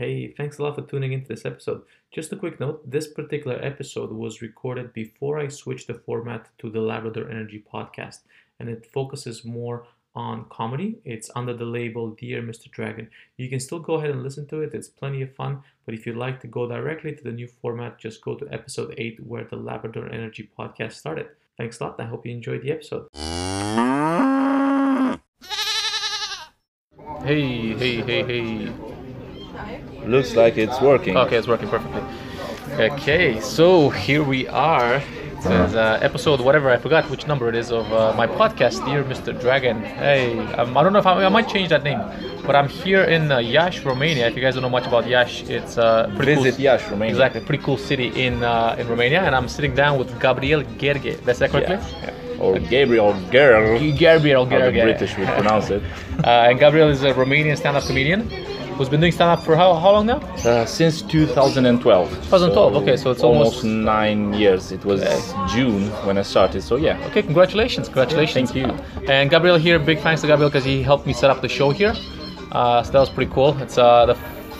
Hey, thanks a lot for tuning into this episode. Just a quick note this particular episode was recorded before I switched the format to the Labrador Energy podcast, and it focuses more on comedy. It's under the label Dear Mr. Dragon. You can still go ahead and listen to it, it's plenty of fun. But if you'd like to go directly to the new format, just go to episode 8 where the Labrador Energy podcast started. Thanks a lot. I hope you enjoyed the episode. Hey, hey, hey, hey. Looks like it's working. Okay, it's working perfectly. Okay, so here we are. It says uh, episode whatever I forgot which number it is of uh, my podcast, Dear Mr. Dragon. Hey, um, I don't know if I, I might change that name, but I'm here in uh, Iași, Romania. If you guys don't know much about Iași, it's uh, pretty Visit cool. Iași, Romania. Exactly, pretty cool city in uh, in Romania, and I'm sitting down with Gabriel Gheorghe. That's that correctly? Yeah, yeah. Or Gabriel Girl, Gabriel how the British would pronounce it. Uh, and Gabriel is a Romanian stand-up comedian who's been doing stand-up for how, how long now? Uh, since 2012. 2012, okay, so it's almost- nine years. It was June when I started, so yeah. Okay, congratulations, congratulations. thank you. And Gabriel here, big thanks to Gabriel because he helped me set up the show here. Uh, so that was pretty cool. It's uh, the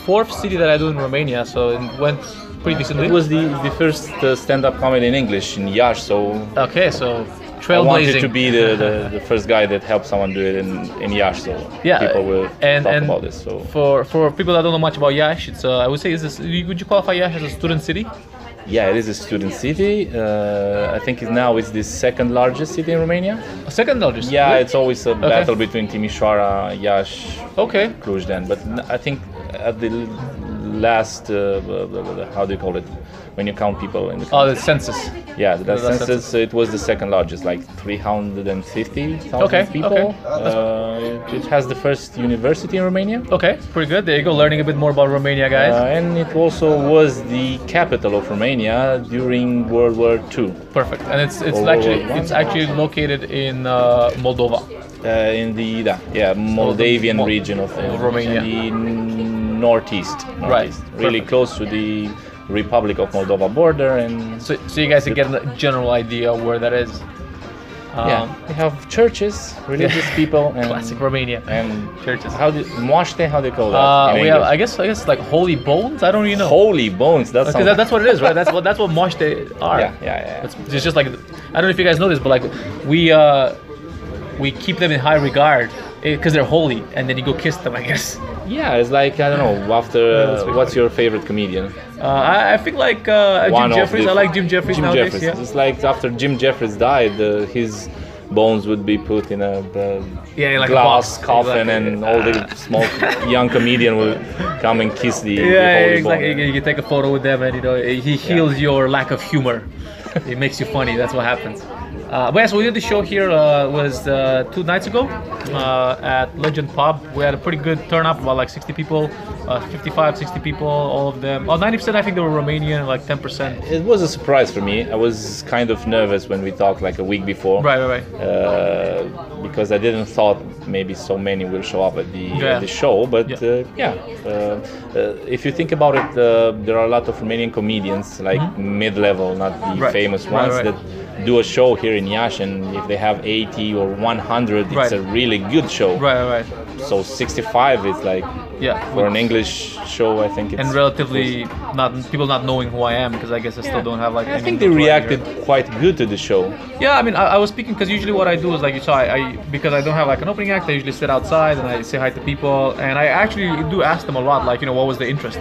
fourth city that I do in Romania, so it went pretty decently. It was the, the first uh, stand-up comedy in English in Iași, so okay, so I wanted trailblazing. to be the, the, the first guy that helped someone do it in, in Iași, so Yeah, people will and- talk and about this. So For for people that don't know much about Iași, it's uh, I would say is this would you qualify Iași as a student city? yeah, it is a student city. Uh, I think it's now it's the second largest city in Romania. A second largest. Yeah, Really? it's always a battle between Timișoara, Iași, okay. Cluj then. But I think at the last, uh, how do you call it? When you count people in the Oh, the census. yeah, the the census, it was the second largest, like 350,000 Okay, people. okay. Uh, it has the first university in Romania. Okay, pretty good. There you go, learning a bit more about Romania, guys. Uh, and it also was the capital of Romania during World War II. Perfect. And it's it's Or actually it's actually located in uh, Moldova. Uh, in the yeah Moldavian Mol- region of uh, Romania. in the northeast, northeast really perfect. close to the Republic of Moldova border, and So, so you guys can get a general idea where that is. Um, yeah, we have churches, religious people, and Classic Romania. and Churches. How do moaște? How do you call that? Uh, in we have, I guess, I guess like holy bones. I don't really know. holy bones. That's Because that, that's what it is, right? That's what that's what moaște are. Yeah, yeah, yeah. It's, it's just like I don't know if you guys know this, but like we uh, we keep them in high regard because they're holy, and then you go kiss them, I guess. yeah. It's like I don't know. After that's uh, what's your favorite comedian? Uh, I, I think like uh, Jim Jeffries. I like Jim Jeffries Jim nowadays. Jeffries. Yeah. It's like after Jim Jeffries died, uh, his bones would be put in a uh, Yeah, like glass box. coffin, Exactly. and all the small young comedian will come and kiss the, the Yeah, exactly. bone. You, you take a photo with them, and you know he heals your lack of humor. it makes you funny. That's what happens. Uh, but yes, we did the show here uh, was uh, two nights ago uh, at Legend Pub. We had a pretty good turn up, about like 60 people, uh, 55, 60 people, all of them. Oh, 90% I think they were Romanian, like 10%. It was a surprise for me. I was kind of nervous when we talked like a week before. Right, right, right. Uh, because I didn't thought maybe so many will show up at the, Yeah. at the show, but Yeah. uh, yeah, if you think about it, uh, there are a lot of Romanian comedians like mid-level, not the Mm-hmm. Right. famous ones, right. that do a show here in Iași, and if they have 80 or 100, it's Right. a really good show. Right, right, right. So 65 is like Yeah. for an English show, I think it's and relatively not people not knowing who I am because I guess I still Yeah. don't have like. I think they reacted here. quite good to the show. Yeah, I mean, I, I was speaking because usually what I do is like you saw, I, I because I don't have like an opening act, I usually sit outside and I say hi to people, and I actually do ask them a lot, like you know, what was the interest,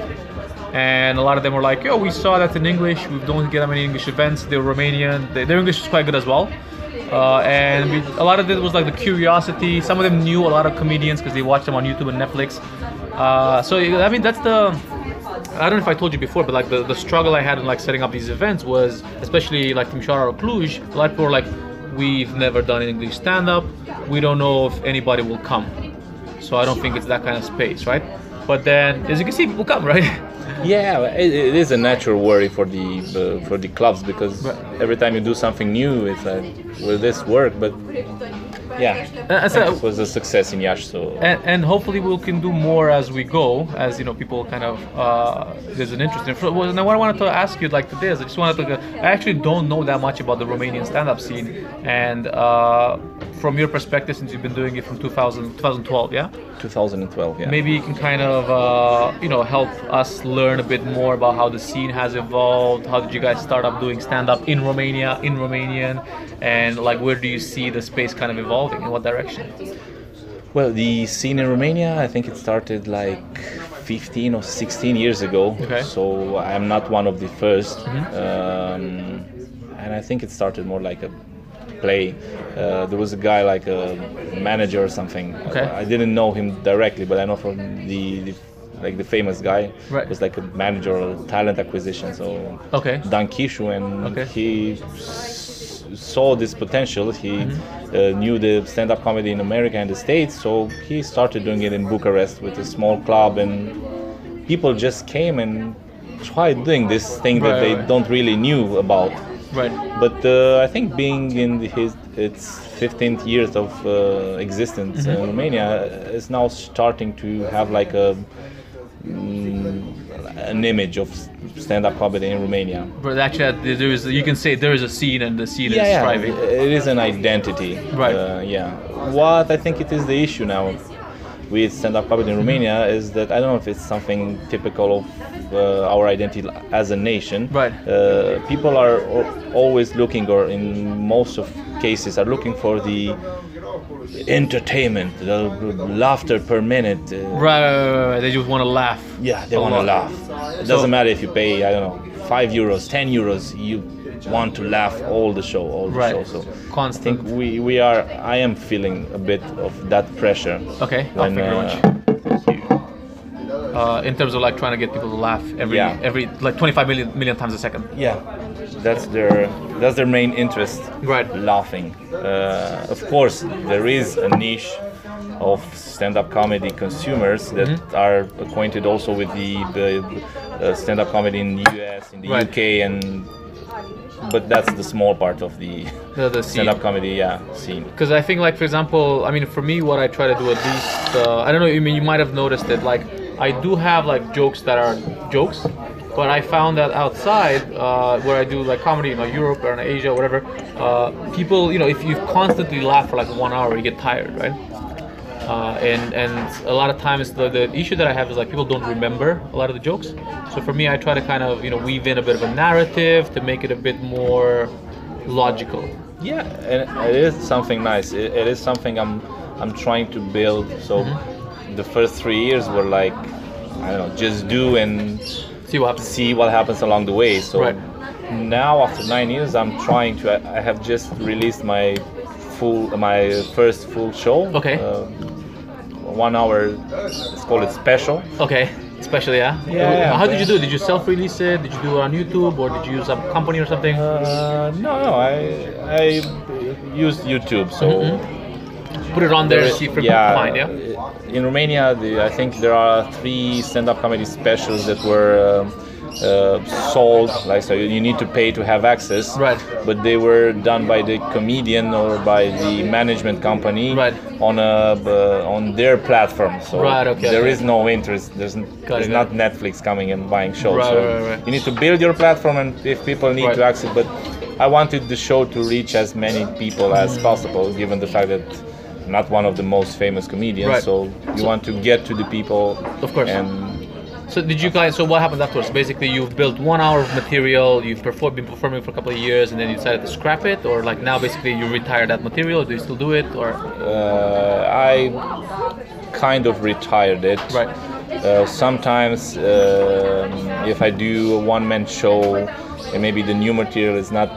and a lot of them were like, yo, we saw that in English, we don't get that many English events, they're Romanian, they, their English is quite good as well. Uh, and we, a lot of it was like the curiosity. Some of them knew a lot of comedians because they watched them on YouTube and Netflix. Uh, so I mean, that's the I don't know if I told you before, but like the, the struggle I had in like setting up these events was, especially like Timișoara or Cluj, a lot of people were like, we've never done English stand-up, we don't know if anybody will come. So I don't think it's that kind of space, right? But then, as you can see, people come, right? Yeah, it, it is a natural worry for the uh, for the clubs because Right. every time you do something new, it's like, will this work? But yeah, Uh, so- it was a success in Iași. So and, and hopefully we can do more as we go as you know people kind of uh, there's an interest in. Well, now what I wanted to ask you like today is I just wanted to I actually don't know that much about the Romanian stand-up scene and uh, from your perspective, since you've been doing it from 2000, 2012, yeah, 2012. Yeah. maybe you can kind of uh, you know help us learn a bit more about how the scene has evolved. How did you guys start up doing stand up in Romania, in Romanian, and like where do you see the space kind of evolving? In what direction? Well, the scene in Romania, I think it started like 15 or 16 years ago. Okay. So I'm not one of the 1st Um, and I think it started more like a play. Uh, there was a guy like a manager or something. Okay. I didn't know him directly, but I know from the, the like the famous guy Right. was like a manager or talent acquisition. So Okay. Dan Chișu, and Okay. he s- saw this potential. He Mm-hmm. uh, knew the stand-up comedy in America and the States, so he started doing it in Bucharest with a small club, and people just came and tried doing this thing that they right. don't really knew about. Right. But uh, I think being in his its 15th years of uh, existence Mm-hmm. in Romania is now starting to have like a mm, an image of stand-up comedy in Romania. But actually, uh, there is you can say there is a scene and the scene Yeah, is thriving. it is an identity. Right. Uh, yeah. What I think it is the issue now with stand-up comedy in Romania is that I don't know if it's something typical of uh, our identity as a nation. Right. Uh, people are always looking, or in most of cases, are looking for the entertainment, the laughter per minute. uh, Right, right, right, right. They just want to laugh. yeah, they want to laugh. It doesn't matter if you pay, I don't know, five euros, ten euros. You want to laugh all the show, all the Right. show. So I think we, we are. I am feeling a bit of that pressure. Okay. When, thank you very uh. Uh, in terms of like trying to get people to laugh every Yeah. every like 25 million million times a second. Yeah, that's their that's their main interest. Right. Laughing. Uh, of course, there is a niche of stand-up comedy consumers that Mm-hmm. are acquainted also with the, the uh, stand-up comedy in the US, in the Right. UK, and but that's the small part of the The, the stand-up comedy yeah scene. Because I think, like for example, I mean, for me, what I try to do at least, uh, I don't know. I mean, you might have noticed it. Like, I do have like jokes that are jokes, but I found that outside, uh, where I do like comedy, you know, Europe or in Asia, or whatever, uh, people, you know, if you constantly laugh for like one hour, you get tired, right? Uh, and and a lot of times the, the issue that I have is like people don't remember a lot of the jokes. So for me, I try to kind of you know weave in a bit of a narrative to make it a bit more logical. Yeah, and it is something nice. It, it is something I'm I'm trying to build. So Mm-hmm. the first three years were like I don't know, just do and See what happens. see what happens along the way. So Right. now after nine years, I'm trying to. I, I have just released my full my first full show. Okay. Uh, one hour. Let's call it special. Okay, especially yeah. Yeah, yeah, How did you do? it? Did you self-release it? Did you do it on YouTube or did you use a company or something? Uh, no, no, I I used YouTube. So. Put it on there and see if people yeah, can find. Yeah. In Romania, the, I think there are three stand-up comedy specials that were um, uh, sold. Like so, you need to pay to have access. Right. But they were done by the comedian or by the management company. Right. On a uh, on their platform. So Right, okay, there okay. is no interest. There's, it, not Netflix coming and buying shows. Right, so right, right. you need to build your platform, and if people need Right. to access, but I wanted the show to reach as many people as Mm. possible, given the fact that I'm not one of the most famous comedians. Right. So you want to get to the people. Of course. And So did you guys? So what happened afterwards? Basically, you've built one hour of material. You've performed, been performing for a couple of years, and then you decided to scrap it, or like now, basically, you retire that material. Do you still do it, or uh, I kind of retired it. Right. Uh, sometimes um, if I do a one-man show and maybe the new material is not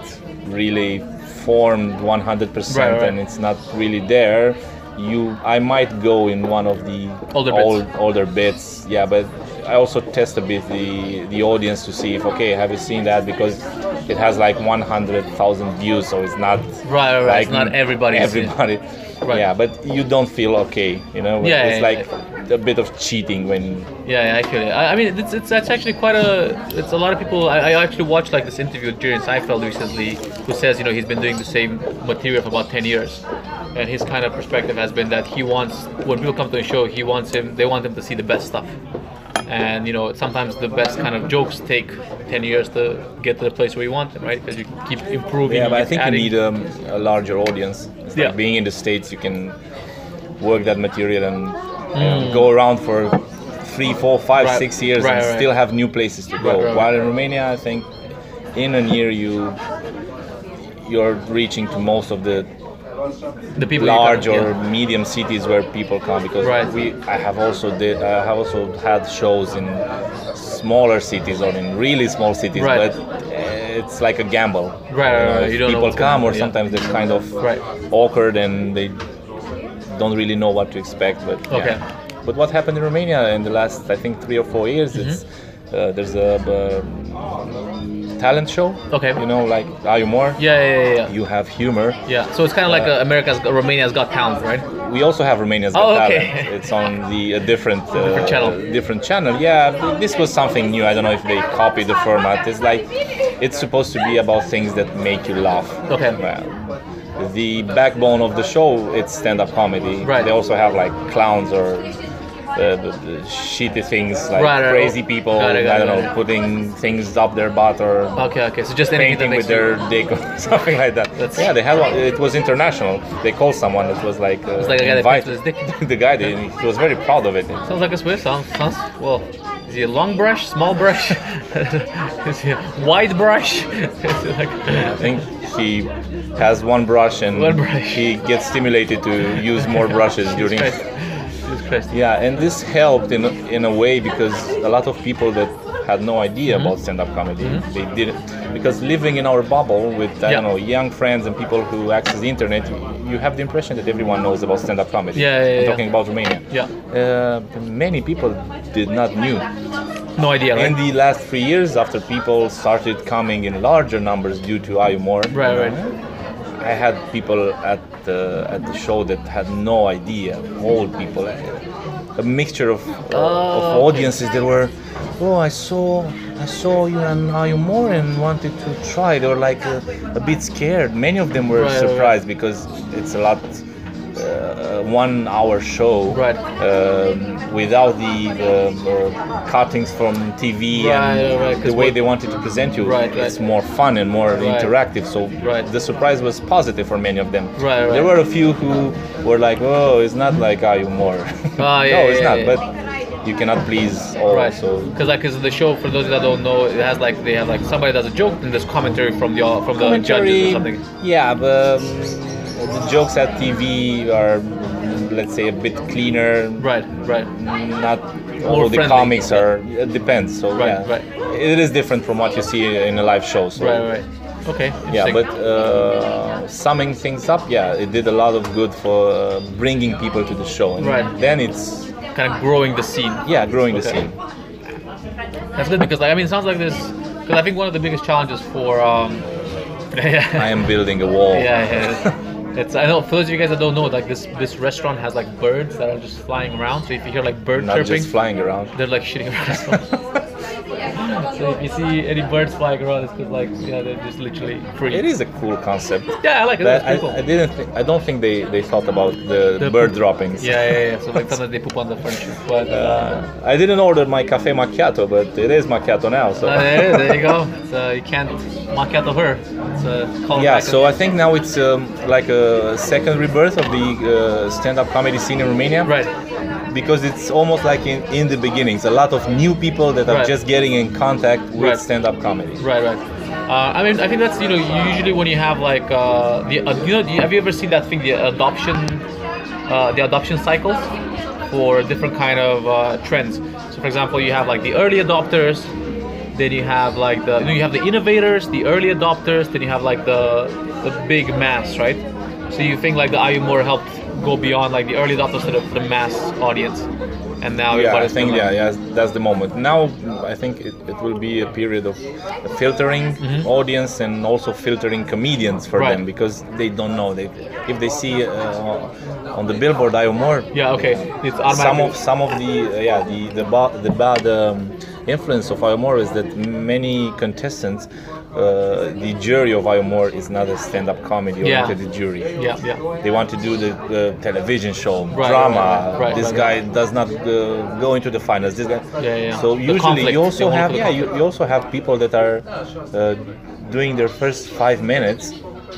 really formed 100% Right, right. and it's not really there, you I might go in one of the Older bits. older bits. Yeah, but I also test a bit the the audience to see if okay, have you seen that because it has like 100,000 views, so it's not Right, right, like it's not everybody's- everybody. Right. Yeah, but you don't feel okay, you know. Yeah, it's yeah, like a bit of cheating when Yeah, yeah, I. I, I mean, it's, it's that's actually quite a. It's a lot of people. I, I actually watched like this interview with Jerry Seinfeld recently, who says you know he's been doing the same material for about ten years, and his kind of perspective has been that he wants when people come to a show, he wants him. They want him to see the best stuff, and you know sometimes the best kind of jokes take 10 years to get to the place where you want them, right? Because you keep improving. Yeah, but I think adding. you need um, a larger audience. It's Yeah. like being in the States, you can work that material and, and go around for three, four, five, Mm. Right. six years Right, and right. still have new places to go. While in Romania, I think in a year you you're reaching to most of the the people large or yeah. medium cities where people come because Right. we I have also did I have also had shows in smaller cities or in really small cities Right. but uh, it's like a gamble Right. You don't people come or yeah. sometimes they're kind of Right. awkward and they don't really know what to expect but yeah. Okay. but what happened in Romania in the last I think three or four years Mm-hmm. it's uh, there's a um, talent show Okay. you know like iUmor Yeah, yeah, yeah, yeah. you have humor Yeah, so it's kind of like uh, America's Romania's Got Talent, right? we also have Romania's Got Oh, okay. Talent. It's on the a different uh, Different channel. Different channel. Yeah, this was something new. I don't know if they copied the format. It's like it's supposed to be about things that make you laugh. Okay. Well, the backbone of the show it's stand-up comedy. Right. They also have like clowns or. Uh, the, the shitty things like Right, right. crazy people, Got it, got I don't got know, it. putting things up their butt or Okay, okay. So just anything that painting with their dick or something like that. That's- yeah, they had one. It was international. They called someone. It was like uh, It's like a guy that invite- paints with his dick. the guy did. He was very proud of it. Sounds like a Swiss. Sounds, sounds well. Is he a long brush, small brush? is he a wide brush? Like, I think he has one brush and One brush. he gets stimulated to use more brushes during. Christ. Yeah, and this helped in in a way because a lot of people that had no idea Mm-hmm. about stand-up comedy, they didn't because living in our bubble with I Yeah. don't know young friends and people who access the internet, you, have the impression that everyone knows about stand-up comedy. Yeah, yeah, yeah. talking about Romania. Yeah. Uh, many people did not knew. No idea, right? In the last three years, after people started coming in larger numbers due to Are You More, Right, right. I had people at the at the show that had no idea, old people, a mixture of, uh, Oh, of okay. audiences that were, oh, I saw I saw you and iUmor and wanted to try. They were like a, a bit scared. Many of them were Right, right, right. surprised because it's a lot. Uh, one hour show Right. um, without the, the uh, cuttings from TV Right, and right, the way they wanted to present you it's more fun and more interactive so Right. the surprise was positive for many of them Right, right. there were a few who were like oh it's not like iUmor Ah, yeah, no it's yeah, not yeah. but you cannot please all Right. so Because like, cause the show for those that don't know, it has like they have like somebody does a joke and there's commentary from the from the judges or something. yeah but um, the jokes at TV are let's say a bit cleaner Right, right. not all the friendly. comics are it depends so Right, yeah right. it is different from what you see in a live show so Right, right. Okay. yeah but uh, summing things up yeah it did a lot of good for uh, bringing people to the show and Right. then it's kind of growing the scene. yeah growing the scene That's good because like I mean, it sounds like this. Because I think one of the biggest challenges for um, yeah, i am building a wall yeah, yeah. It's I know for those of you guys that don't know, like this this restaurant has like birds that are just flying around. So if you hear like bird not chirping, just flying around they're like shitting around. so if you see any birds flying around, it's because like yeah, they're just literally free. it is a cool concept Yeah, I like it. but I, cool. I didn't think, I don't think they, they thought about the, The bird poop. droppings Yeah, yeah, yeah. So like sometimes they poop on the furniture, but. Uh, Uh, I didn't order my cafe macchiato, but it is macchiato now. So uh, there, there you go. Uh, you can't macchiato her. It's yeah, so I think now it's um, like a second rebirth of the uh, stand-up comedy scene in Romania. right. Because it's almost like in, in the beginnings, a lot of new people that are Right. just getting in contact with Right. stand-up comedy. Right, right. Uh, I mean, I think that's you know usually when you have like uh, the uh, you know have you ever seen that thing the adoption uh, the adoption cycles for different kind of uh, trends. So for example, you have like the early adopters, then you have like the you, know, you have the innovators, the early adopters, then you have like the the big mass, right? So you think like the iUmor helped go beyond like the early adopters to the, the mass audience, and now Yeah, I think yeah, yeah, that's the moment. Now I think it, it will be a period of filtering audience and also filtering comedians for Mm-hmm. Right. them because they don't know. They if they see uh, on the billboard I more Yeah, okay. It's some of some of the uh, yeah the the, ba- the bad um, influence of iUmor is that many contestants uh, the jury of iUmor is not a stand-up comedy Yeah. oriented jury. Yeah, yeah. They want to do the, the television show, Right, drama. right, right, right, this right, guy does not uh, go into the finals. This guy. Yeah, yeah. So The usually conflict. you also have yeah you, you also have people that are uh, doing their first five minutes.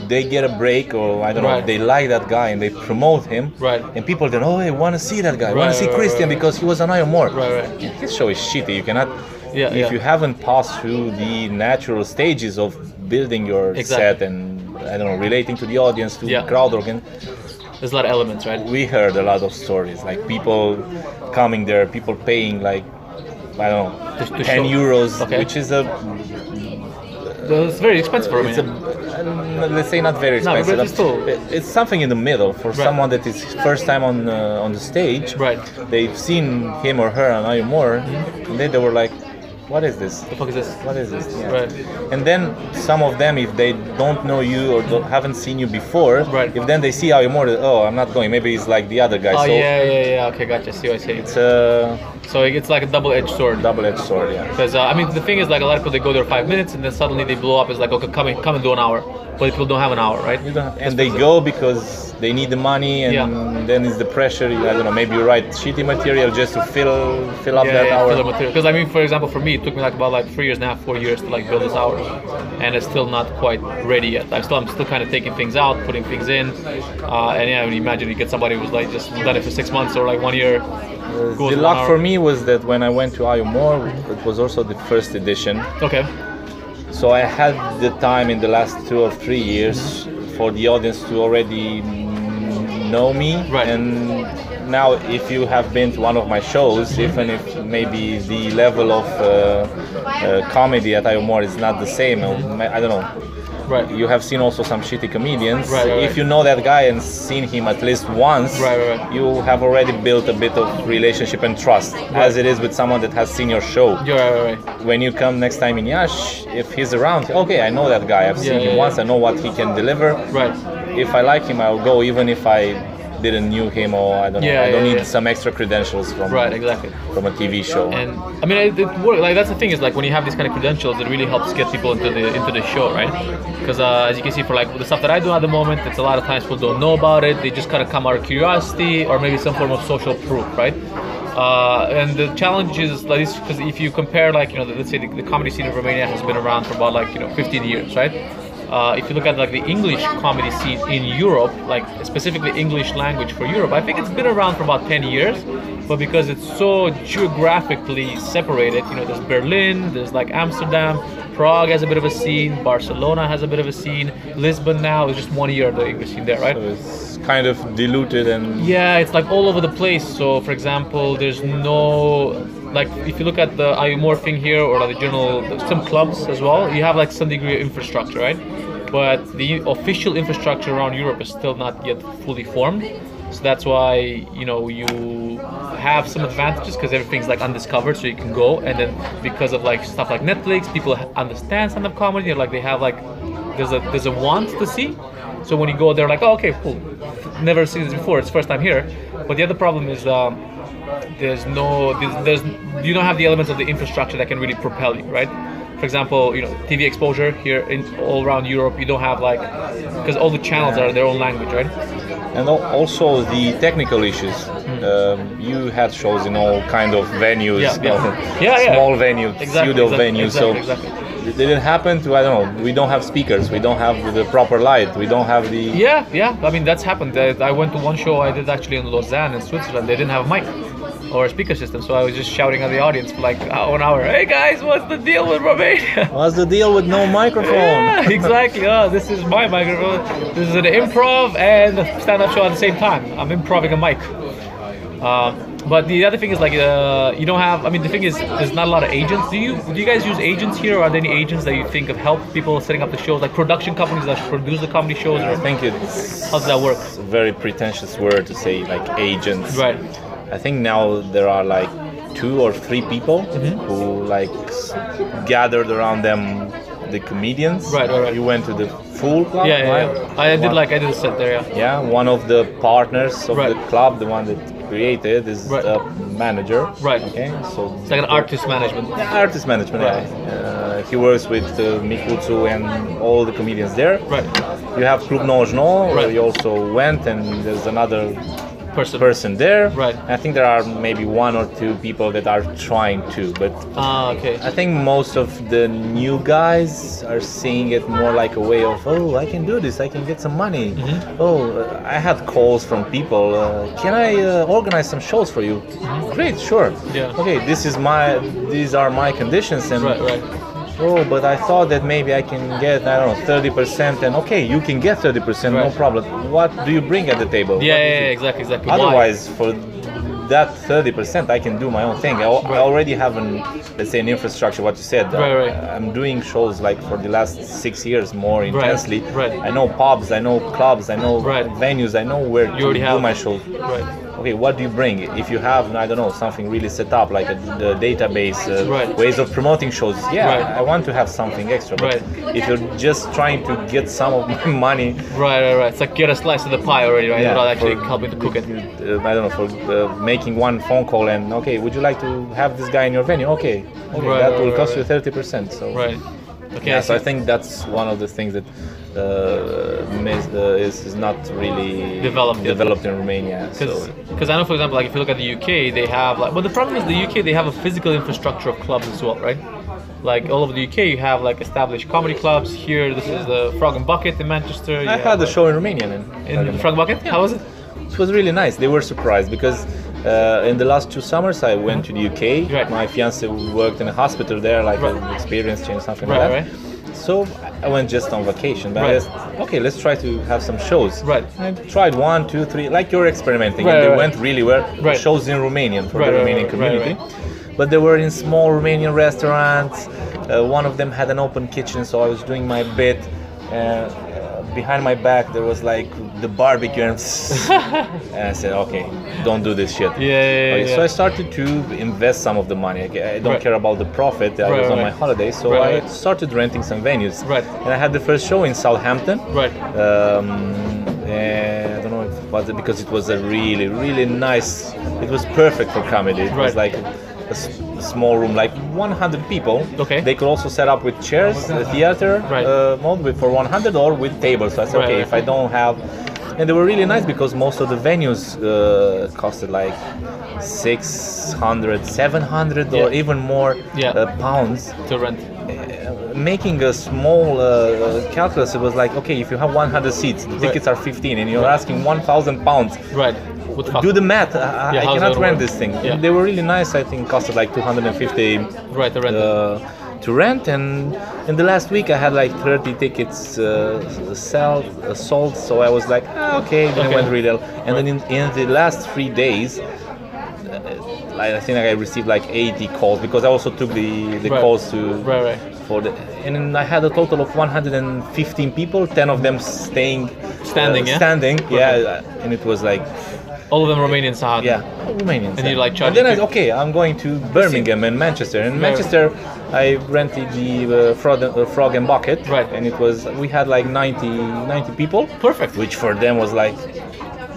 They get a break, or I don't know. They like that guy and they promote him. Right. And people then, oh, I want to see that guy. I want to see right, Christian right, right. because he was on iUmor. Right, right. His show is shitty. You cannot. Yeah, if yeah. you haven't passed through the natural stages of building your Exactly. set and I don't know, relating to the audience, to Yeah. crowd organ, There's a lot of elements, right? we heard a lot of stories like people coming there, people paying like I don't know, To- to 10 show. euros, Okay. which is a It's very expensive for me. a let's say not very expensive. No, it's still- it's something in the middle for Right. someone that is first time on uh, on the stage. Right. They've seen him or her on iUmor, and then they were like, "What is this? The fuck is this? What is this?" Yeah. Right. And then some of them, if they don't know you or don't, haven't seen you before, Right. if then they see how you're More, oh, I'm not going. Maybe it's like the other guy. Oh so yeah, yeah, yeah. Okay, gotcha. See what I see. it's a So it's like a double-edged sword. double-edged sword. Yeah. Because uh, I mean, the thing is, like a lot of people, they go there five minutes and then suddenly they blow up. It's like, okay, come in, come and do an hour. But people don't have an hour, right? You don't have- and they go because they need the money, and Yeah. then it's the pressure. I don't know. Maybe you write shitty material just to fill fill up yeah, that yeah, hour. Because I mean, for example, for me, it took me like about like three years and a half, four years to like build this hour, and it's still not quite ready yet. I'm still, I'm still kind of taking things out, putting things in, uh, and yeah, I mean, imagine you get somebody who's like just done it for six months or like one year. goes the luck for me was that when I went to iUmor, it was also the first edition. Okay. So I had the time in the last two or three years for the audience to already know me. Right. And now, if you have been to one of my shows, even if maybe the level of uh, uh, comedy at iUmor is not the same, I don't know. Right. You have seen also some shitty comedians. Right, right, if you know that guy and seen him at least once, Right, right, right. you have already built a bit of relationship and trust, as it is with someone that has seen your show You're right, right, right. when you come next time in Iași, if he's around, okay, I know that guy. I've seen Yeah, him yeah, once. I know what he can deliver. Right. If I like him, I'll go, even if I didn't knew him or I don't know. Yeah, I don't yeah, need yeah. some extra credentials from Right, exactly. from a TV show. And I mean, it, it work, like that's the thing is like when you have these kind of credentials, it really helps get people into the into the show, right? Because uh, as you can see, for like the stuff that I do at the moment, it's a lot of times people don't know about it. They just kind of come out of curiosity or maybe some form of social proof, right? Uh, and the challenge is like because if you compare like you know let's say the, the comedy scene of Romania has been around for about like you know 15 years, right? Uh, if you look at like the English comedy scene in Europe, like specifically English language for Europe, I think it's been around for about 10 years. But because it's so geographically separated, you know, there's Berlin, there's like Amsterdam, Prague has a bit of a scene, Barcelona has a bit of a scene, Lisbon now is just one year the English scene there, right? So it's kind of diluted and Yeah, it's like all over the place. So, for example, there's no like if you look at the iUmor thing here or like the general some clubs as well, you have like some degree of infrastructure, right? But the official infrastructure around Europe is still not yet fully formed. So that's why you know you have some advantages because everything's like undiscovered, so you can go. And then because of like stuff like Netflix, people understand stand-up comedy. Like they have like there's a there's a want to see. So when you go there, like, oh, okay, cool. Never seen this before. It's first time here. But the other problem is um, there's no there's, there's you don't have the elements of the infrastructure that can really propel you, right? For example, you know, TV exposure here in all around Europe, you don't have like because all the channels are their own language, right? and also the technical issues. Um, you had shows in all kind of venues, Yeah, yeah. Yeah, yeah. small venues, Exactly, pseudo exactly, venues. exactly, so exactly. it didn't happen to I don't know. We don't have speakers. We don't have the proper light. We don't have the Yeah, yeah. I mean, that's happened. I, I went to one show I did actually in Lausanne in Switzerland. They didn't have a mic or a speaker system, so I was just shouting at the audience for like an hour. Hey guys, what's the deal with Romania? What's the deal with no microphone? Yeah, exactly. Oh, this is my microphone. This is an improv and stand-up show at the same time. I'm improving a mic. Um, but the other thing is like uh, you don't have. I mean, the thing is, there's not a lot of agents. Do you do you guys use agents here, or are there any agents that you think have helped people setting up the shows, like production companies that produce the comedy shows? I Or think it's how does that work? It's a very pretentious word to say like agents. Right. I think now there are like two or three people Mm-hmm. who like s- gathered around them the comedians. Right, right, right. You went to the full Club, Yeah, yeah, right? yeah. I did One- like I did a set there. Yeah. Yeah, one of the partners of Right. the club, the one that created, is Right. a manager. Right. Okay, so It's like an artist management. Yeah, artist management. Right. Yeah. Uh, he works with uh, Micutzu and all the comedians there. Right. You have Club Nojno, where Right. you also went, and there's another Person. person there. Right. I think there are maybe one or two people that are trying to, but Ah, okay. I think most of the new guys are seeing it more like a way of, oh, I can do this, I can get some money. Mm-hmm. Oh, I had calls from people, uh, can I uh, organize some shows for you? Great, sure. Mm-hmm. Yeah. Okay, this is my, these are my conditions, and Right, right. Oh, but I thought that maybe I can get, I don't know, 30%, and okay, you can get 30%, no problem. What do you bring at the table? Yeah, yeah, yeah, exactly, exactly. Why? Otherwise, for that 30%, I can do my own thing. I, I already have an, let's say, an infrastructure. What you said. Right, right. Uh, I'm doing shows like for the last six years more intensely. right. I know pubs, I know clubs, I know Right. venues, I know where You to already do have- my shows. Right. Okay, what do you bring? If you have, I don't know, something really set up like a, the database, uh, Right. ways of promoting shows. Yeah, Right. I want to have something extra. But Right. if you're just trying to get some of my money Right, right, right. It's like get a slice of the pie already, right? Yeah, Without actually for- helping to cook it. uh, I don't know for uh, making one phone call and okay, would you like to have this guy in your venue? Okay, okay, that will cost you thirty percent. So Right. Okay. yeah, I so I think that's one of the things that uh, is, is not really Developed developed in Romania. Because So I know, for example, like if you look at the UK, they have like, but the problem is the UK they have a physical infrastructure of clubs as well, right? Like all over the UK, you have like established comedy clubs. Here, this is the Frog and Bucket in Manchester. you I had a show in Romania. In Frog and Bucket. How was it? It was really nice. They were surprised because uh, in the last two summers I went to the UK. Right. My fiance worked in a hospital there, like Right. an experience change, something Right, like that. So I went just on vacation. But I Right. just, okay, let's try to have some shows. Right. I tried one, two, three, like you're experimenting, Right, and they right. went really well. Right. Shows in Romanian for the Romanian community. But they were in small Romanian restaurants. Uh, one of them had an open kitchen, so I was doing my bit. Uh, behind my back, there was like the barbecue, and, and I said, "Okay, don't do this shit." Yeah, yeah, Okay, yeah, So I started to invest some of the money. I I don't Right. care about the profit. I Right, was on right. my holiday, so I started renting some venues. Right. And I had the first show in Southampton. Right. Um, and I don't know if it was because it was a really, really nice. It was perfect for comedy. It was like a small room, like 100 people. Okay. They could also set up with chairs, a theater Right. uh, mode with for 100 or with tables. So I said, Right, okay, right. if I don't have, and they were really nice because most of the venues uh, costed like 600, 700 or even more Yeah. uh, pounds To rent. Making a small uh, calculus, it was like, okay, if you have 100 seats, the Right. tickets are 15, and you're asking 1,000 pounds. Right. What the fuck? Do the math. I, Yeah, I cannot rent work? this thing. Yeah. They were really nice. I think costed like 250 Right, to rent. uh, to rent. And in the last week, I had like 30 tickets uh, sell, uh, sold. So I was like, ah, okay, then Okay. it went really well. And then in, in the last three days, uh, I think I received like 80 calls because I also took the, the Right. calls to Right, right. For the and then I had a total of 115 people, 10 of them staying Standing, uh, yeah? standing, yeah, and it was like All of them Romanian Sahad. yeah, Romanians. And you, like, charging And then I, okay, I'm going to Birmingham and Manchester. In Right. Manchester, I rented the uh, frog, uh, frog and bucket, Right. and it was we had like 90 90 people, Perfect. which for them was like.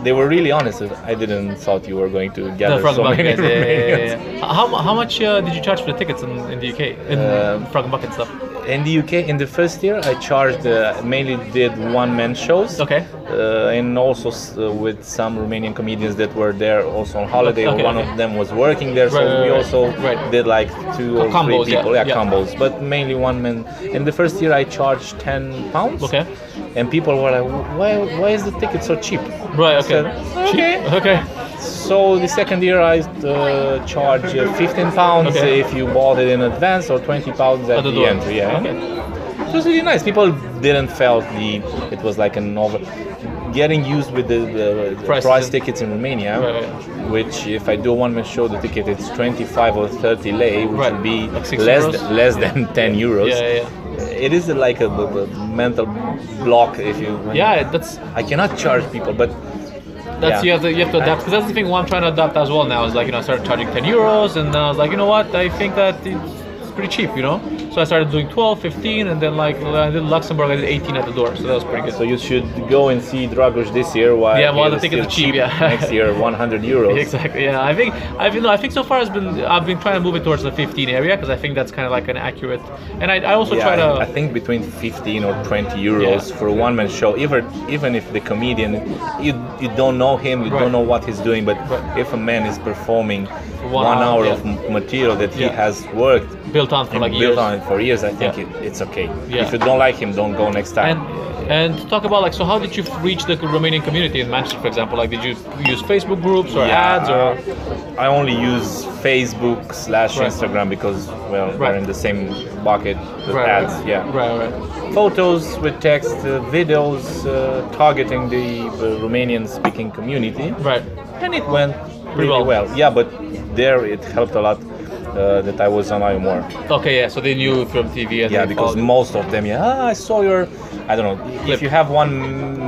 They were really honest. I didn't thought you were going to gather so many. Yeah, yeah, yeah. How, how much uh, did you charge for the tickets in, in the UK? In Um, Frog Bucket stuff. In the UK, in the first year, I charged uh, mainly did one man shows. Okay. Uh, and also s- uh, with some Romanian comedians that were there also on holiday. Okay, One okay. of them was working there, so Right, we right. also Right. did like two or Combos, three people, yeah, yeah. combos. But mainly one man. In the first year, I charged ten pounds. Okay. And people were like, "Why? Why is the ticket so cheap?" Right. Okay. said, Cheap. "Okay." Okay. So the second year I uh, charge uh, 15 pounds Okay. if you bought it in advance or 20 pounds at At the the, entry. Yeah. Okay. It was really nice. People didn't felt the it was like an over getting used with the, the, the Prices price tickets in Romania, Right, which if I do a one man show, the ticket it's 25 or 30 lei, which Right. will be Like less than, less than 10 euros. Yeah, yeah, It is like a, a- a mental block if you. Yeah, that's I cannot charge people, but that's Yeah. you have to you have to adapt because that's the thing. What I'm trying to adapt as well now is like you know I started charging 10 euros and I was like you know what I think that it's pretty cheap you know so I started doing 12, 15, and then like I did Luxembourg, I did 18 at the door. So that was pretty good. So you should go and see Dragos this year while Yeah, while he the tickets are cheap, yeah. Next year, 100 euros. Exactly. Yeah, I think I've you know I think so far has been I've been trying to move it towards the 15 area because I think that's kind of like an accurate. And I, I also Yeah, try to. I think between 15 or 20 euros Yeah. for a one-man show. Even even if the comedian, you you don't know him, you Right. don't know what he's doing, but Right. if a man is performing one one, hour, yeah. of material that he Yeah. has worked built on for like built years. on it for years, I think it, it's okay. If you don't like him, don't go next time. And and to talk about like so how did you reach the Romanian community in Manchester, for example? Like did you use Facebook groups or ads or? I only use Facebook slash Right. Instagram because well Right. we're in the same bucket with ads. Yeah. Right. Right. Photos with text, uh, videos uh, targeting the uh, Romanian speaking community. Right. and it went pretty well. well. Yeah, but there it helped a lot uh, that I was on iUmor. Okay. Yeah. So they knew from TV and Yeah, because most of them, yeah, ah, I saw your, I don't know, Clip. if you have one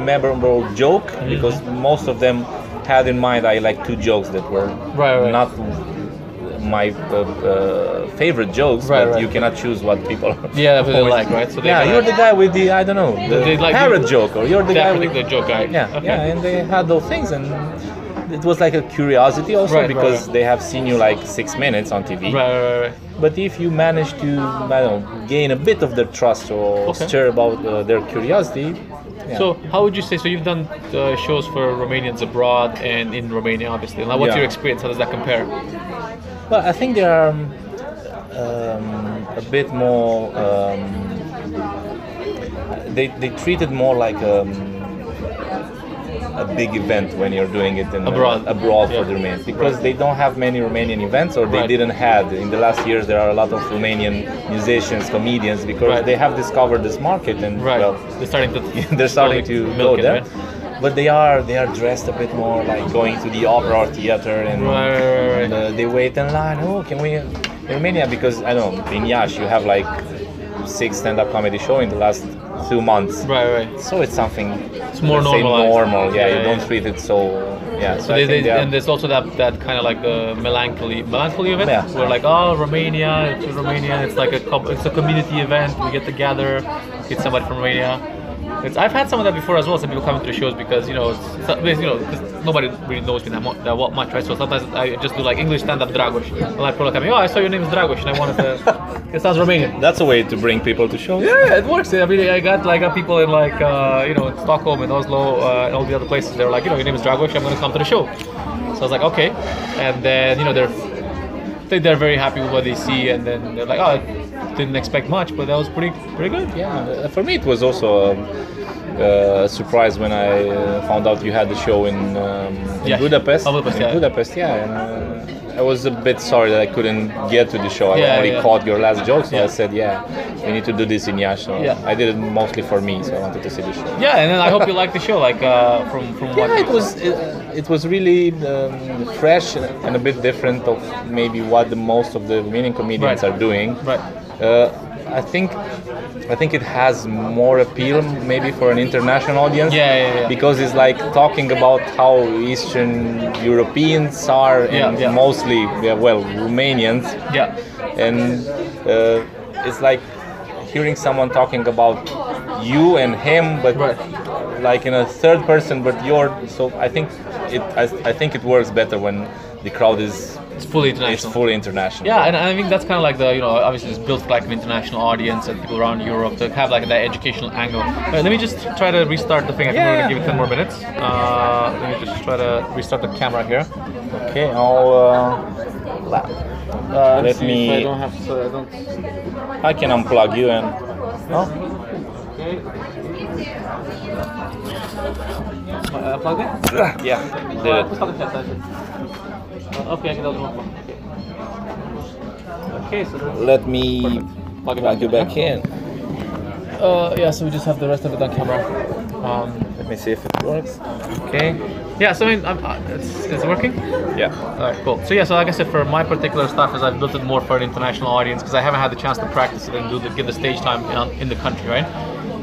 memorable joke, Mm-hmm. because most of them had in mind I like two jokes that were Right, right. not my uh, uh, favorite jokes, Right, but right. you cannot choose what people. Yeah, but they like, right? So they yeah, you're the guy with the I don't know the They like parrot you- joke, or you're the guy with particular joke guy. yeah, Okay. yeah, and they had those things, and it was like a curiosity also Right, because right. they have seen you like six minutes on TV. Right. Right. Right. But if you manage to, I don't know, gain a bit of their trust or Okay. stir about uh, their curiosity, yeah. So how would you say? So you've done uh, shows for Romanians abroad and in Romania, obviously. Now, what's Yeah. your experience? How does that compare? well, I think they are um, um, a bit more. Um, they they treat it more like um, a big event when you're doing it in uh, Abroad. abroad Yeah. for the Romanians because Right. they don't have many Romanian events or they Right. didn't had in the last years. There are a lot of Romanian musicians, comedians because Right. they have discovered this market and well. They're starting to. they're starting to go it, there. right? But they are they are dressed a bit more like going to the opera or theater and, and, uh, they wait in line. Oh, can we in Romania? Because I don't know in Iași you have like six stand-up comedy show in the last two months. Right. Right. So it's something It's more normalized. normal. Yeah, Yeah, you don't treat it so. Yeah, so, So they, they, they and there's also that, that kind of like a melancholy melancholy event Yeah. where like oh Romania it's Romania it's like a it's a community event we get together get somebody from Romania it's, I've had some of that before as well some people coming to the shows because you know you know 'cause nobody really knows me that, that well much right so sometimes I just do like English stand up Dragoș and like people me oh I saw your name is Dragoș and I wanted to it sounds Romanian That's a way to bring people to shows. yeah, it works. I mean, I got like got people in like uh, you know in Stockholm and Oslo uh, and all the other places. They were like, you know, your name is Dragoș. I'm going to come to the show. So I was like, okay. And then you know they're they, they're very happy with what they see, and then they're like, oh, I didn't expect much, but that was pretty pretty good. Yeah, uh, for me it was also um, uh, a surprise when I uh, found out you had the show in, um, in Yeah. Budapest. Oh, Budapest, in yeah. Budapest, yeah. And, uh, I was a bit sorry that I couldn't get to the show. I Yeah, only yeah. caught your last joke, so Yeah. I said, yeah, we need to do this in. So Yeah. I did it mostly for me, so I wanted to see the show. Yeah, and then I hope you like the show, like uh, from from what. Yeah, it was it, it was really um, fresh and a bit different of maybe what the most of the Romanian comedians Right. are doing. Right. Uh, I think I think it has more appeal maybe for an international audience. Yeah, yeah, yeah. Because it's like talking about how Eastern Europeans are and Yeah, yeah. mostly yeah, well Romanians Yeah. and uh, it's like hearing someone talking about you and him but Right. like in a third person but you're so i think it I, I think it works better when the crowd is It's fully is international. fully international Yeah, and I think that's kind of like the, you know, obviously it's built for like an international audience and people around Europe to have like that educational angle. Alright, let me just try to restart the thing. I think we're gonna give it 10 more minutes. Uh, let me just try to restart the camera here. okay i'll uh, Uh, Let me- I don't have to, I don't. i can unplug you and No? Okay. Uh, plug it? yeah did it Okay, I can do it. Okay. Okay, so let me plug it plug you back in Uh, yeah, so we just have the rest of it on camera. Um, let me see if it works okay yeah, so I mean, I'm, uh, it's, it's working. yeah All right, cool. So yeah, so like I said, for my particular stuff, is I've built it more for an international audience because I haven't had the chance to practice it and do the, get the stage time in, in the country, right?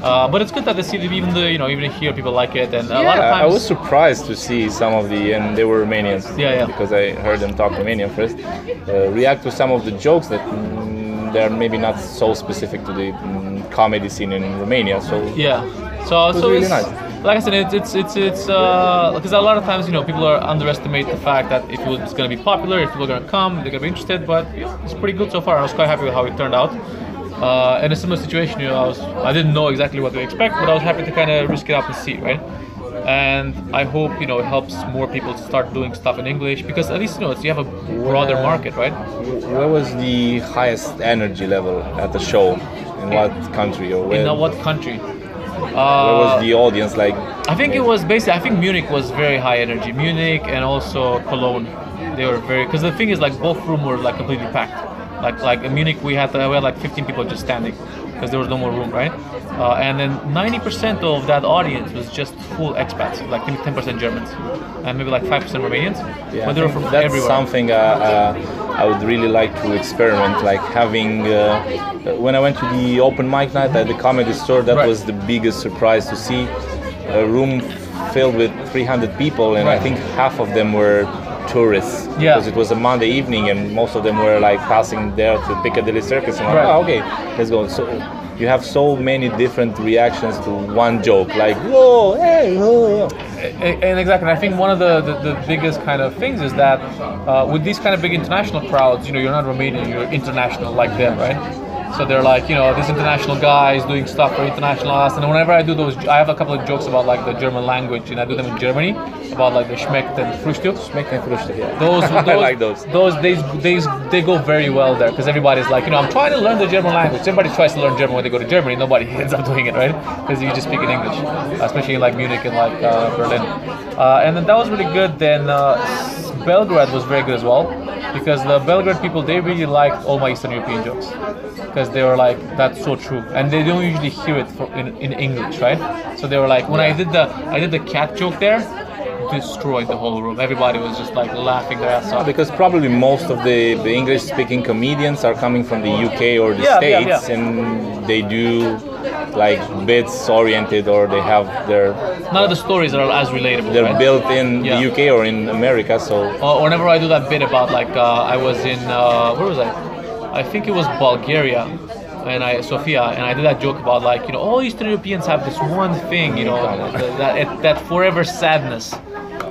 Uh, but it's good that they see that even the you know even here people like it, and a lot of times I was surprised to see some of the, and they were Romanians. Yeah, yeah. Because I heard them talk Romanian first. Uh, react to some of the jokes that mm, they're maybe not so specific to the mm, comedy scene in Romania. So Yeah. So was so really it's, nice. like I said, it's it's it's it's because a lot of times you know people are underestimate the fact that if it's going to be popular, if people are going to come, they're going to be interested. But it's pretty good so far. I was quite happy with how it turned out. Uh, in a similar situation, you know, I was I didn't know exactly what to expect, but I was happy to kind of risk it up and see, right? And I hope you know it helps more people to start doing stuff in English because at least you know it's, you have a broader market, right? where was the highest energy level at the show? In what country or where? In uh, what country? where was the audience like? I think it was basically. I think Munich was very high energy. Munich and also Cologne, they were very. Because the thing is, like both rooms were like completely packed. Like like in Munich, we had we had like 15 people just standing because there was no more room, right? Uh, and then 90% of that audience was just full expats, like maybe 10% Germans, and maybe like 5% Romanians. Yeah, but they were from that's everywhere. something uh, uh, I would really like to experiment. Like having uh, when I went to the open mic night at the comedy store, that Right. was the biggest surprise to see a room filled with 300 people, and I think half of them were tourists Yeah. because it was a Monday evening, and most of them were like passing there to Piccadilly Circus. And I'm like, oh, okay, let's go. So you have so many different reactions to one joke, like whoa, hey, whoa. And exactly, and I think one of the, the, the biggest kind of things is that uh, with these kind of big international crowds, you know, you're not Romanian, you're international like them, right? So they're like, you know, these international guys doing stuff for international us. And whenever I do those, I have a couple of jokes about like the German language, and I do them in Germany about like the Schmeckt and Frühstück. Making Frühstück, yeah. Those, those, I like those. Those they, they, they go very well there because everybody's like, you know, I'm trying to learn the German language. Everybody tries to learn German when they go to Germany. Nobody ends up doing it, right? Because you just speak in English, especially in like Munich and like uh, Berlin. Uh, and then that was really good. Then uh, Belgrade was very good as well because the Belgrade people they really liked all my Eastern European jokes because they were like, that's so true, and they don't usually hear it for, in, in English, right? So they were like, when I did the I did the cat joke there. Destroyed the whole room. Everybody was just like laughing their ass off. Because probably most of the, the English speaking comedians are coming from the UK or the Yeah, yeah, States yeah. and they do like bits oriented or they have their None of the stories are as relatable. they're right? built in Yeah. the UK or in America so Or whenever I do that bit about like uh, I was in uh, where was I? I think it was Bulgaria, and I Sofia, and I did that joke about like you know all Eastern Europeans have this one thing, you know, that that, that forever sadness,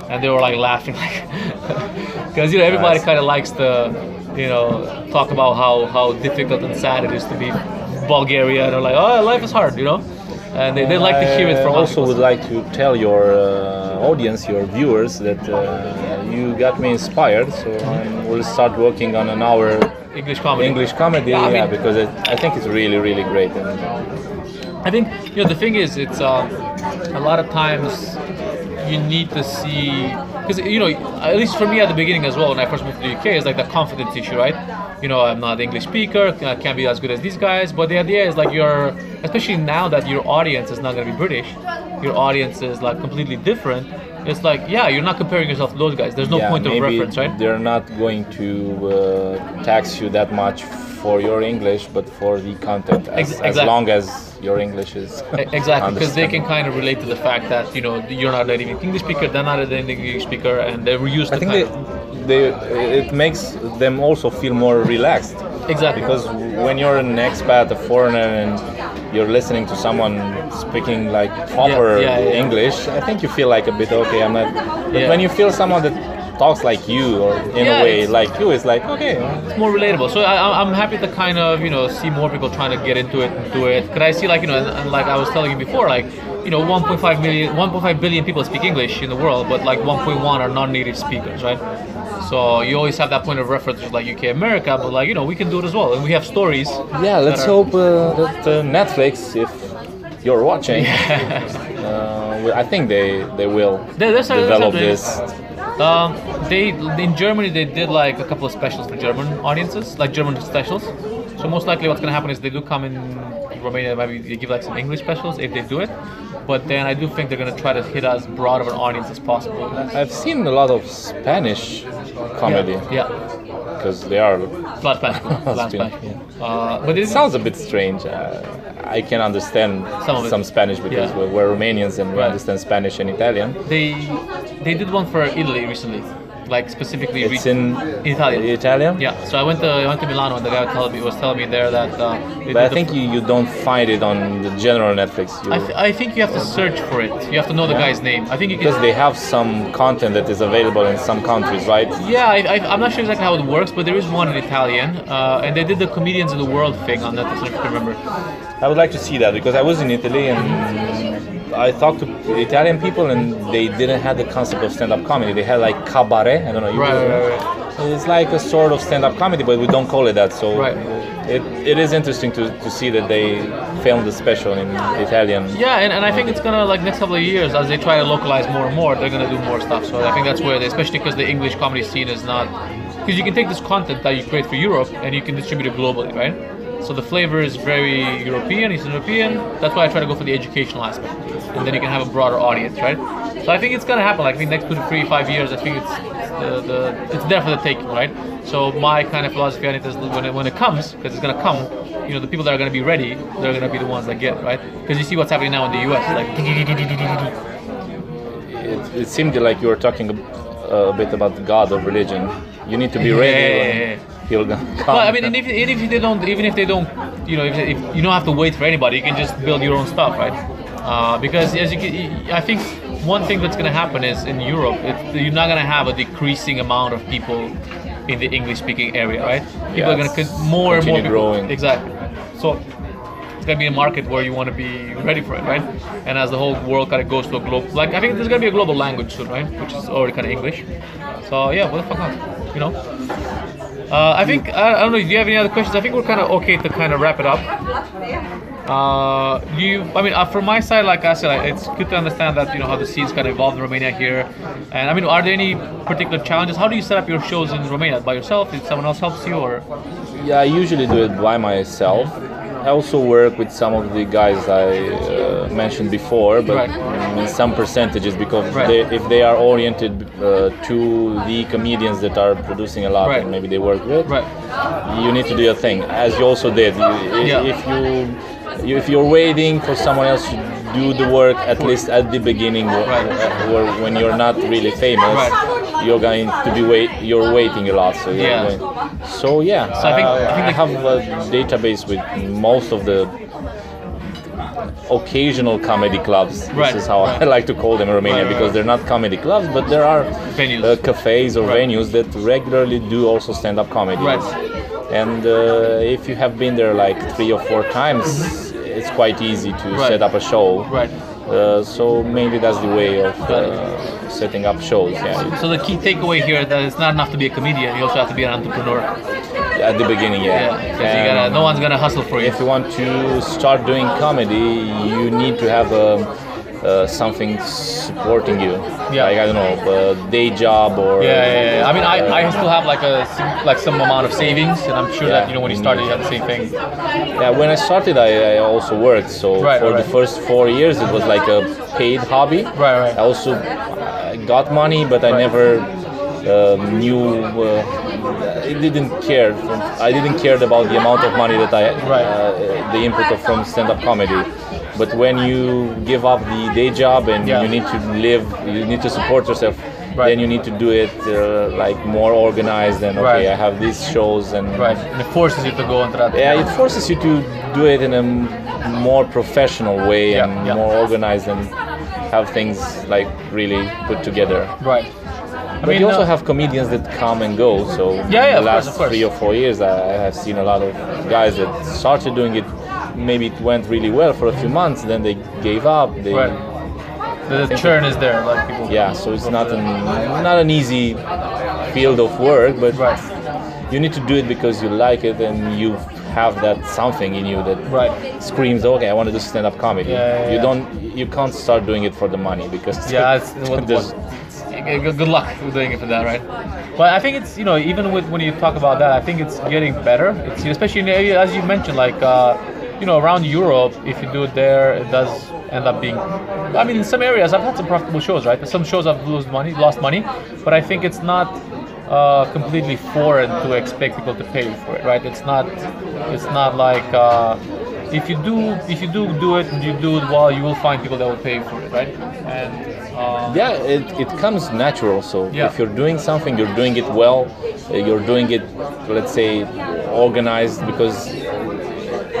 and they were like laughing like because you know everybody kind of likes to you know talk about how how difficult and sad it is to be Bulgaria, and they're like oh life is hard, you know, and they, they like to hear it from I also would like to tell your uh, audience, your viewers, that uh, you got me inspired. So I will start working on an hour English comedy. English comedy, Yeah, I yeah, because it, I think it's really, really great. And I think you know the thing is it's um, a lot of times you need to see because you know at least for me at the beginning as well when I first moved to the UK it's like the confidence issue right? You know I'm not an English speaker I can't be as good as these guys but the idea is like you're especially now that your audience is not going to be British your audience is like completely different it's like yeah you're not comparing yourself to those guys there's no yeah, point of maybe reference right They're not going to uh, tax you that much for your English, but for the content, as, Ex- as long as your English is Exactly, because they can kind of relate to the fact that you know you're not an English speaker, they're not an English speaker, and they're used to I think kind they, of- they, it makes them also feel more relaxed. Exactly. Because when you're an expat, a foreigner, and you're listening to someone speaking like proper yeah, yeah. English, I think you feel like a bit okay. I'm not. But Yeah. when you feel someone that talks like you, or in Yeah, a way like you, it's like okay. it's more relatable. So I, I'm happy to kind of you know see more people trying to get into it and do it. Cause I see like you know, and, like I was telling you before, like you know, 1.5 million, 1.5 billion people speak English in the world, but like 1.1 are non-native speakers, right? So you always have that point of reference like UK, America, but like you know, we can do it as well, and we have stories. Yeah, let's are- hope uh, that uh, Netflix, if you're watching, uh, I think they they will a- there's develop a- this. Um, they in Germany they did like a couple of specials for German audiences, like German specials. So most likely what's gonna happen is they do come in Romania, maybe they give like some English specials if they do it. But then I do think they're gonna try to hit as broad of an audience as possible. I've seen a lot of Spanish comedy Yeah, because they are. flat Spanish, flat. Spanish. Yeah. Uh, but It sounds a bit strange. Uh, I can understand Some some Spanish because Yeah. we're, we're Romanians and we Right. understand Spanish and Italian. they they did one for Italy recently. Like specifically. It's re- in Italian. Italian. Yeah, so I went to I went to Milano and the guy was telling me, was telling me there that. Uh, But I think you, you don't find it on the general Netflix. You, I, th- I think you have to search for it. You have to know the Yeah. guy's name. I think you because they have some content that is available in some countries, right? Yeah, I, I, I'm not sure exactly how it works, but there is one in Italian, uh, and they did the comedians of the world thing on Netflix. Can remember. I would like to see that because I was in Italy and I talked to Italian people and they didn't have the concept of stand-up comedy. They had like cabaret. I don't know. you- Right, right, right, It's like a sort of stand-up comedy, but we don't call it that. So Right. it, it is interesting to, to see that they filmed the special in Italian. Yeah, and, and I think it's gonna like next couple of years as they try to localize more and more, they're gonna do more stuff. So I think that's where, they, especially because the English comedy scene is not, because you can take this content that you create for Europe and you can distribute it globally, right? So the flavor is very European, Eastern European. That's why I try to go for the educational aspect, and then you can have a broader audience, right? So I think it's gonna happen. Like I think next two three, five years, I think it's the, the it's there for the taking, right? So my kind of philosophy on it is when it, when it comes, because it's gonna come, you know, the people that are gonna be ready, they're gonna be the ones that get it, right? Because you see what's happening now in the U.S. Like It, it seemed like you were talking a, a bit about the God of religion. You need to be ready. Yeah, yeah, yeah. He'll I mean, and if, and if they don't, even if they don't, you know, if, if you don't have to wait for anybody, you can just build your own stuff, right? Uh, because as you can, I think one thing that's going to happen is in Europe, it, you're not going to have a decreasing amount of people in the English-speaking area, right? People Yeah, are going to con- more and more people- growing. Exactly. So it's going to be a market where you want to be ready for it, right? And as the whole world kind of goes to a global, like I think there's going to be a global language soon, right? Which is already kind of English. So yeah, what the fuck not? You know. Uh, I think I, I don't know. Do you have any other questions? I think we're kind of okay to kind of wrap it up. Uh, you? I mean, uh, from my side, like I said, like, it's good to understand that you know how the scenes kind of evolved in Romania here. And I mean, are there any particular challenges? How do you set up your shows in Romania by yourself? Did someone else helps you, or Yeah, I usually do it by myself. I also work with some of the guys I uh, mentioned before, but Right. in some percentages because Right. they, if they are oriented uh, to the comedians that are producing a lot Right. and maybe they work with, right? you need to do your thing as you also did. You, Yeah. If you, if you're waiting for someone else to do the work at least at the beginning, uh, when you're not really famous. You're going to be wait. You're waiting a lot. So Yeah. going- so yeah, So I think- uh, I think I have a database with most of the occasional comedy clubs. Right, This is how right. I like to call them in Romania Right, because they're not comedy clubs, but there are Venues. uh, cafes or venues that regularly do also stand-up comedy. Right. And uh, if you have been there like three or four times, it's quite easy to set up a show. Right. Uh, so mainly that's the way of uh, setting up shows. Yeah, So the key takeaway here that it's not enough to be a comedian; you also have to be an entrepreneur. at the beginning, yeah. Yeah, you gotta. No one's gonna hustle for you. if you want to start doing comedy, you need to have a, uh, something supporting you. Yeah. Like I don't know, a day job or. Yeah, yeah, yeah. I mean, I, I still have like a like some amount of savings, and I'm sure that you know when you you started, you had the same thing. Yeah, when I started, I, I also worked. So Right, for right. the first four years, it was like a paid hobby. Right, right. I also got money, but I Right. never um, knew. Uh, I didn't care. I didn't care about the amount of money that I Right. uh, the input of from stand-up comedy. But when you give up the day job and Yeah. you need to live, you need to support yourself. Right. Then you need to do it uh, like more organized and okay, Right. I have these shows and Right, and it forces you to go into that. yeah, it forces you to do it in a more professional way Yeah, and yeah. more organized and have things like really put together. Right. I But you also uh, have comedians that come and go. So Yeah, yeah, the last course. three or four years, I have seen a lot of guys that started doing it. Maybe it went really well for a few months, then they gave up. They, Right. the, churn is there, like people. Yeah, so it's not an not an easy field of work, but Right. you need to do it because you like it and you have that something in you that Right. screams, okay, I want to do stand-up comedy. Yeah, yeah, you yeah. don't, you can't start doing it for the money because Yeah, it's, what, what, good good luck doing it for that, right? But I think it's you know even with when you talk about that, I think it's getting better. It's especially in the area as you mentioned, like uh, you know around Europe, if you do it there, it does end up being. I mean, in some areas I've had some profitable shows, right? Some shows I've lost money, lost money, but I think it's not uh, completely foreign to expect people to pay for it, right? It's not, it's not like. Uh, if you do if you do do it and you do it well, you will find people that will pay for it, right? And um, yeah it, it comes natural so Yeah. if you're doing something you're doing it well uh, you're doing it let's say organized because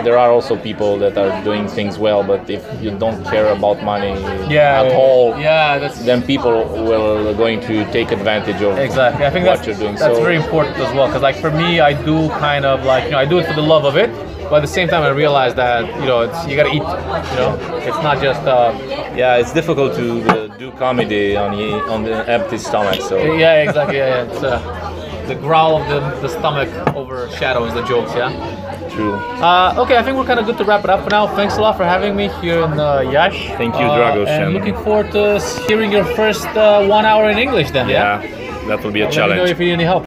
there are also people that are doing things well but if you don't care about money yeah, at all Yeah, that's then people will going to take advantage of Exactly. I think what that's, you're doing. that's so very important as well. Because like for me, I do kind of like you know I do it for the love of it, but at the same time I realize that you know it's you gotta eat. You know, it's not just uh, yeah, it's difficult to uh, do comedy on the on the empty stomach. So yeah exactly yeah, yeah. It's, uh, the growl of the, the stomach overshadows the jokes. Yeah. Uh, okay, I think we're kind of good to wrap it up for now. Thanks a lot for having me here in uh, Iași. Thank you, Uh, Dragos, And and- looking forward to hearing your first uh, one hour in English then. Yeah. Yeah, that will be a Let me know challenge. if you need any help.